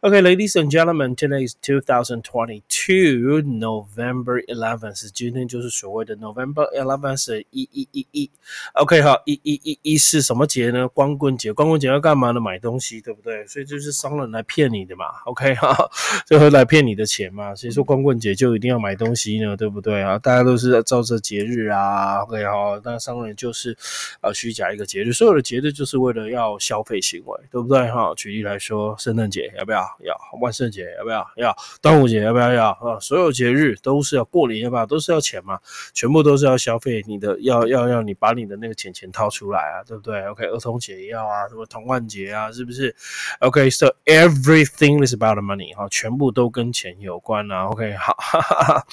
OK，Ladies and gentlemen, today is 2022 November 11th，是今天就是所谓的 November 11th 是一一一一。OK，好，一一一一是什么节呢？光棍节。光棍节要干嘛呢？买东西，对不对？所以就是商人来骗你的嘛。OK，哈，最后来骗你的钱嘛。所以说光棍节就一定要买东西呢，对不对啊？大家都是照着节日啊。OK，好，那商人就是呃虚假一个节日，所有的节日就是为了要消费行为，对不对？哈，举例来说，圣诞节要不要？要万圣节要不要？要端午节要不要？要啊！所有节日都是要过年要不要？都是要钱嘛，全部都是要消费。你的要要要你把你的那个钱钱掏出来啊，对不对？OK，儿童节要啊，什么童万节啊，是不是？OK，so everything is about money 哈，全部都跟钱有关啊。OK，好哈哈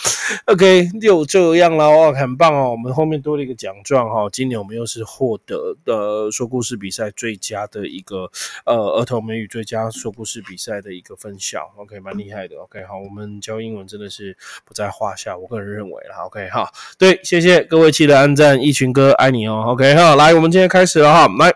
，OK，就这样了哦，很棒哦。我们后面多了一个奖状哈，今年我们又是获得的说故事比赛最佳的一个呃儿童美语最佳说故事比赛。的一个分校，OK，蛮厉害的，OK，好，我们教英文真的是不在话下，我个人认为啦，OK，好，对，谢谢各位记得按赞，一群哥爱你哦，OK，好，来，我们今天开始了哈，来。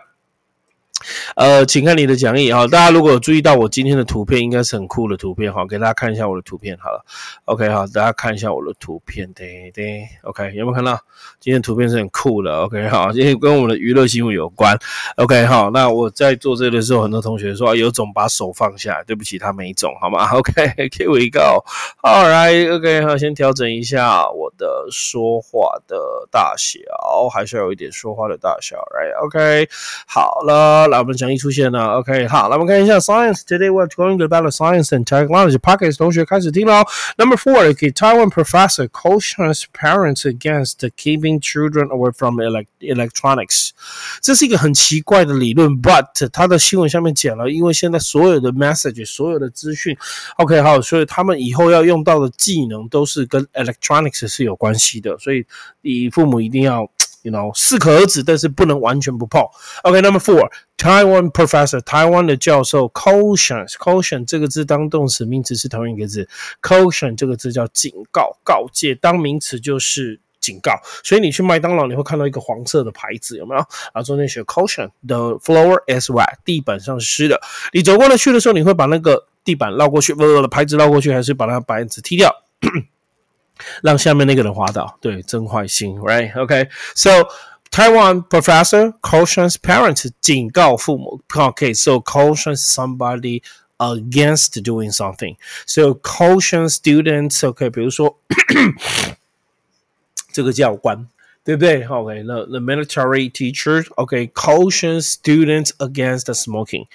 呃，请看你的讲义哈。大家如果有注意到我今天的图片，应该是很酷的图片哈。给大家看一下我的图片好了。OK 好，大家看一下我的图片，对对。OK 有没有看到？今天图片是很酷的。OK 好，今天跟我们的娱乐新闻有关。OK 好，那我在做这个的时候，很多同学说有种把手放下来，对不起，他没种，好吗？OK，Here we go。All right，OK 好，先调整一下我的说话的大小，还是要有一点说话的大小，Right？OK 好了。来，我们讲义出现了。OK，好，来我们看一下 Science Today. We're going about science and technology. Pockets 同学开始听喽。Number four, Taiwan professor cautions parents against keeping children away from elect electronics. 这是一个很奇怪的理论，but 它的新闻下面讲了，因为现在所有的 message，所有的资讯，OK，好，所以他们以后要用到的技能都是跟 electronics 是有关系的，所以你父母一定要。 You know，适可而止，但是不能完全不碰。OK，number、four。Taiwan professor，台湾的教授，caution，caution 这个字当动词，名词是同一个字。caution 这个字叫警告、告诫，当名词就是警告。所以你去麦当劳，你会看到一个黄色的牌子，有没有？然后中间写 caution，the floor is wet，地板上是湿的。你走过来去的时候，你会把那个地板绕过去，不不，牌子绕过去，还是把那板子踢掉？让下面那个人滑倒，对，真坏心，right？OK，so、Taiwan professor cautions parents 警告父母，OK，so cautions somebody against doing something. So caution students OK，比如说这个教官 对不对？OK，那 the military teacher OK cautions students against smoking,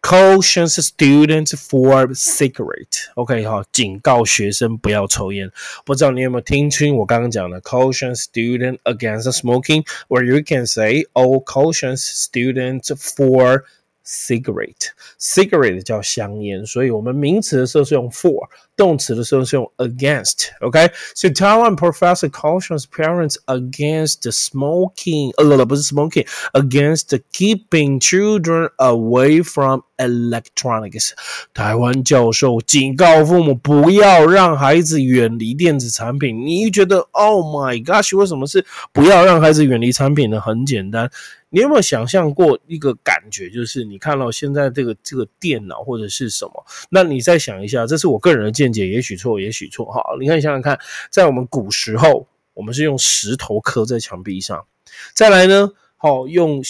cautions students for cigarette. OK，好，警告学生不要抽烟。不知道你有没有听清我刚刚讲的 cautions student against smoking, or you can say oh cautions students for cigarette. Cigarette 叫香烟，所以我们名词的时候是用 for。动词的时候是用 against。OK，so、okay? Taiwan professor cautions parents against smoking，呃，不是 smoking，against keeping children away from electronics。台湾教授警告父母不要让孩子远离电子产品。你觉得 Oh my gosh，为什么是不要让孩子远离产品呢？很简单。 你有没有想象过一个感觉，就是你看到现在这个这个电脑或者是什么，那你再想一下，这是我个人的见解也许错，也许错哈。你看，想想看，在我们古时候，我们是用石头刻在墙壁上，再来呢，好用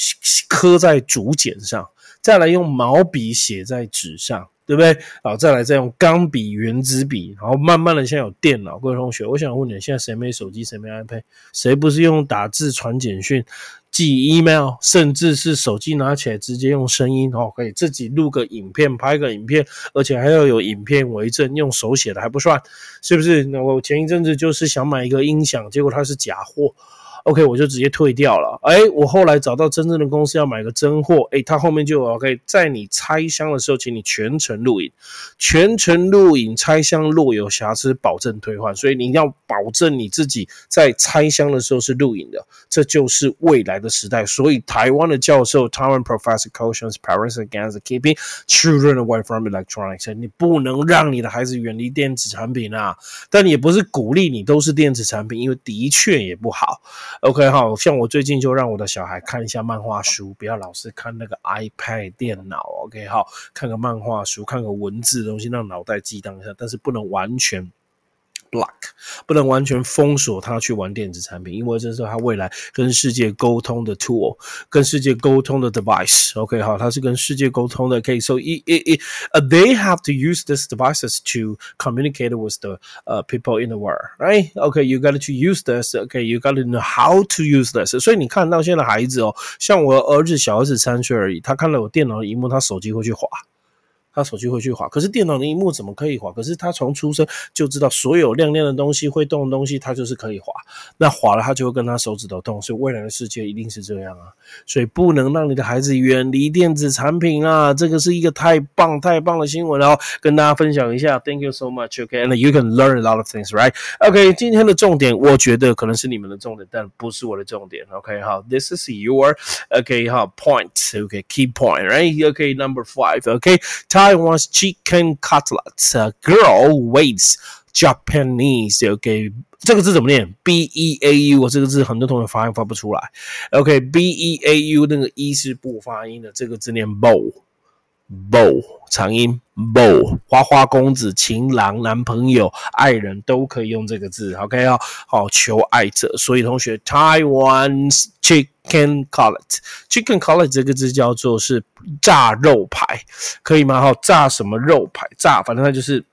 刻在竹简上，再来用毛笔写在纸上。对不对？好，再来再用钢笔、圆珠笔，然后慢慢的，现在有电脑。各位同学，我想问你，现在谁没手机？谁没 iPad？谁不是用打字、传简讯、寄 email，甚至是手机拿起来直接用声音哦，可以自己录个影片、拍个影片，而且还要有影片为证，用手写的还不算，是不是？那我前一阵子就是想买一个音响，结果它是假货。OK，我就直接退掉了。哎，我后来找到真正的公司要买个真货。哎，他后面就 OK，在你拆箱的时候，请你全程录影，全程录影，拆箱若有瑕疵，保证退换。所以你要保证你自己在拆箱的时候是录影的，这就是未来的时代。所以台湾的教授 tom professor cautions parents against keeping children away from electronics。你不能让你的孩子远离电子产品啊，但也不是鼓励你都是电子产品，因为的确也不好。OK 哈，像我最近就让我的小孩看一下漫画书，不要老是看那个 iPad 电脑。OK 好，看个漫画书，看个文字的东西，让脑袋激荡一下，但是不能完全。block 不能完全封锁他去玩电子产品，因为这是他未来跟世界沟通的 tool，跟世界沟通的 device。OK，好，它是跟世界沟通的。可以，so it it uh they have to use these devices to communicate with the uh people in the world, right? Okay, you got to use this. Okay, you got to know how to use this. 所以你看到现在孩子哦，像我儿子小儿子三岁而已，他看了我电脑的荧幕，他手机会去滑。 他手机会去滑，可是电脑的荧幕怎么可以滑？可是他从出生就知道所有亮亮的东西、会动的东西，他就是可以滑。那滑了，他就会跟他手指头动。所以未来的世界一定是这样啊！所以不能让你的孩子远离电子产品啊！这个是一个太棒、太棒的新闻，然后跟大家分享一下。Thank you so much. Okay, and you can learn a lot of things, right? Okay，今天的重点，我觉得可能是你们的重点，但不是我的重点。Okay，好，This is your okay 好 point. Okay, key point, right? Okay, number five. Okay，他 Taiwan's chicken cutlets. A girl waits Japanese. OK，这个字怎么念？B E A U。这个字很多同学发音发不出来。OK，B E A U 那个一是不发音的，这个字念 bow。 Bow 长音 bow 花花公子、情郎、男朋友、爱人都可以用这个字。OK 哦，好求爱者。所以同学，Taiwan's chicken cutlet，chicken cutlet 这个字叫做是炸肉排，可以吗？哈，炸什么肉排？炸，反正它就是。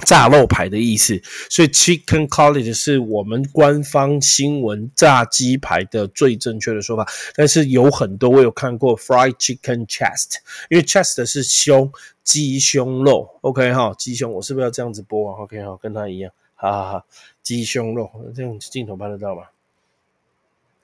炸肉排的意思，所以 chicken college 是我们官方新闻炸鸡排的最正确的说法。但是有很多我有看过 fried chicken chest，因为 chest 是胸鸡胸肉。OK 哈，鸡胸，我是不是要这样子播啊？OK 哈，跟他一样，哈哈哈，鸡胸肉，这样镜头拍得到吗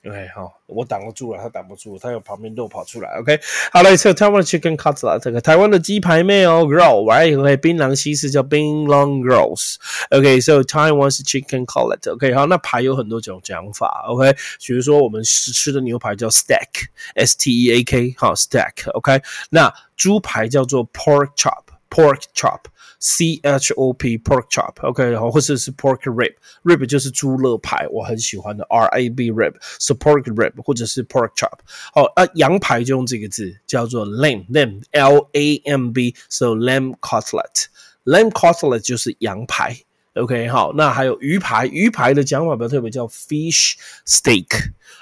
？OK，好，我挡不住了，他挡不住，他有旁边肉跑出来。OK，好了，这台湾 chicken cutlet，这个台湾的鸡排妹哦，girl，right？OK，槟榔西施叫槟榔 girls。OK，so Taiwan's chicken cutlet。OK，好，那排有很多种讲法。OK，比如说我们吃吃的牛排叫 steak，S T E A K，好，steak。OK，那猪排叫做 pork chop chop，pork chop。C H O P pork chop，OK，然后或者是 pork rib，rib 就是猪肋排，我很喜欢的 R A B rib，so pork rib 或者是 pork chop。好，啊，羊排就用这个字叫做 lamb，lamb L A M B，so lamb cutlet，lamb cutlet 就是羊排。 OK，好，那还有鱼排，鱼排的讲法比较特别，叫 fish steak。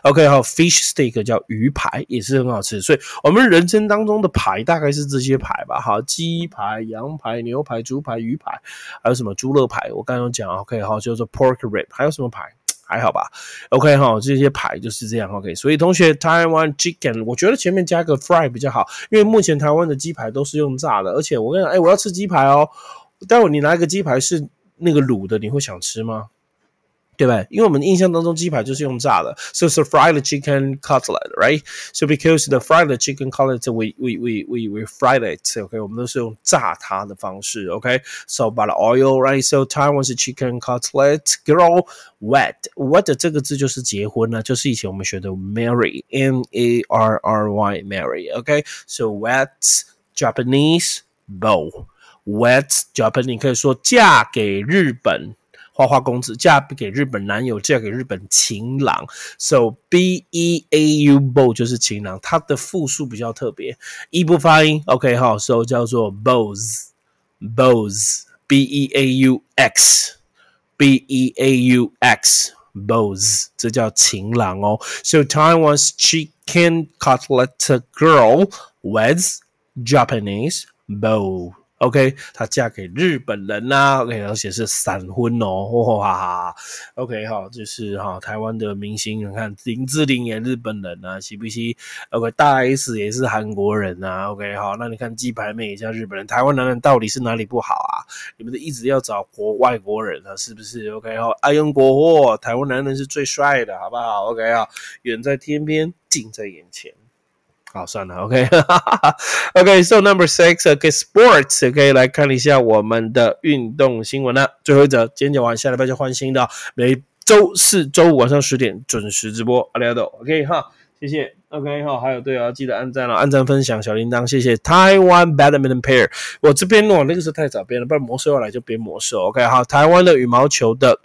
OK，好，fish steak 叫鱼排，也是很好吃。所以，我们人生当中的排大概是这些排吧。好，鸡排、羊排、牛排、猪排、鱼排，还有什么猪肋排？我刚刚讲 OK，好，叫做 pork rib。还有什么排？还好吧？OK，好，这些排就是这样。OK，所以同学，Taiwan chicken，我觉得前面加个 fry 比较好，因为目前台湾的鸡排都是用炸的。而且我跟你讲，哎，我要吃鸡排哦。待会你拿一个鸡排是。那个卤的你会想吃吗？对吧？因为我们印象当中鸡排就是用炸的，so it's a fried chicken cutlet, right? So because the fried chicken cutlet, we we we we we fried it, OK？我们都是用炸它的方式，OK? So by the oil, right? So Taiwan's chicken cutlet grow wet. Wet 这个字就是结婚了，就是以前我们学的 marry, M A R R Y, marry, OK? So wet Japanese bowl Wet Japan，你可以说嫁给日本花花公子，嫁给日本男友，嫁给日本情郎。So B E A U BO 就是情郎，它的复数比较特别，一不发音。OK 好，So 叫做 bows，bows，B E A U X，B E A U X，bows，这叫情郎哦。So Taiwan's chicken cutlet girl weds Japanese bow。OK，她嫁给日本人呐。OK，而且是闪婚哦，哇！OK，好，就是哈，台湾的明星，你看林志玲也日本人啊，喜不喜？OK，大 S 也是韩国人啊。OK，好，那你看鸡排妹也像日本人，台湾男人到底是哪里不好啊？你们都一直要找国外国人啊，是不是？OK，好，爱用国货，台湾男人是最帅的，好不好？OK 啊，远在天边，近在眼前。好，算了，OK，OK，So number six，OK，Sports，OK，来看一下我们的运动新闻了。最后一则，今天讲完，下礼拜就换新的，每周四、周五晚上十点准时直播。阿里阿斗，OK 哈，谢谢，OK 哈，还有对啊，记得按赞了，按赞分享小铃铛，谢谢。Taiwan Badminton Pair，我这边哦，那个是太早编了，不然魔兽要来就编魔兽。OK 好，台湾的羽毛球的。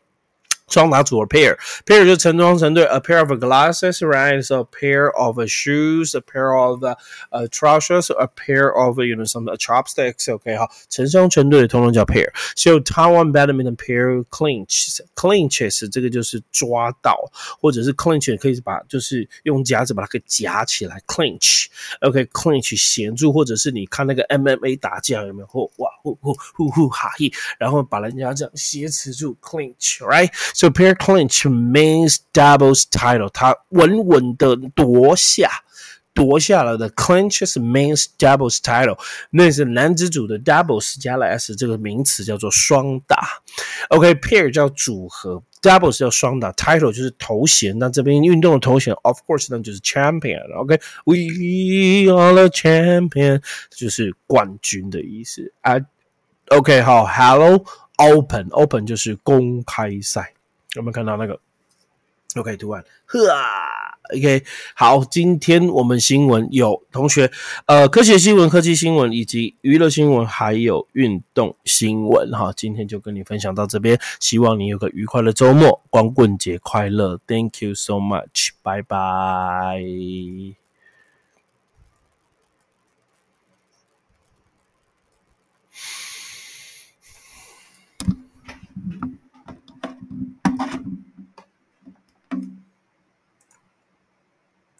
双打组合 pair，pair 就成双成对，a pair of glasses，right？So a pair of shoes，a pair of 呃 trousers，a pair of you know some chopsticks，OK 哈，成双成对的通通叫 pair。So Taiwan badminton pair clinches，clinches 这个就是抓到，或者是 clinch 可以把就是用夹子把它给夹起来，clinch，OK，clinch 衔住，或者是你看那个 MMA 打架有没有？呼哇呼呼呼呼哈嘿，然后把人家这样挟持住 ，clinch，right？So pair clinch means doubles title，它稳稳的夺下，夺下了的 clinches means doubles title，那是男子组的 doubles 加了 s 这个名词叫做双打。OK，pair 叫组合，doubles 叫双打，title 就是头衔。那这边运动的头衔，of course 那就是 champion。OK，we are the champion，就是冠军的意思。啊，OK，好，hello open，open 就是公开赛。 有没有看到那个？OK，图案，呵啊，OK，好，今天我们新闻有同学，呃，科学新闻、科技新闻以及娱乐新闻，还有运动新闻，哈，今天就跟你分享到这边，希望你有个愉快的周末，光棍节快乐，Thank you so much，拜拜。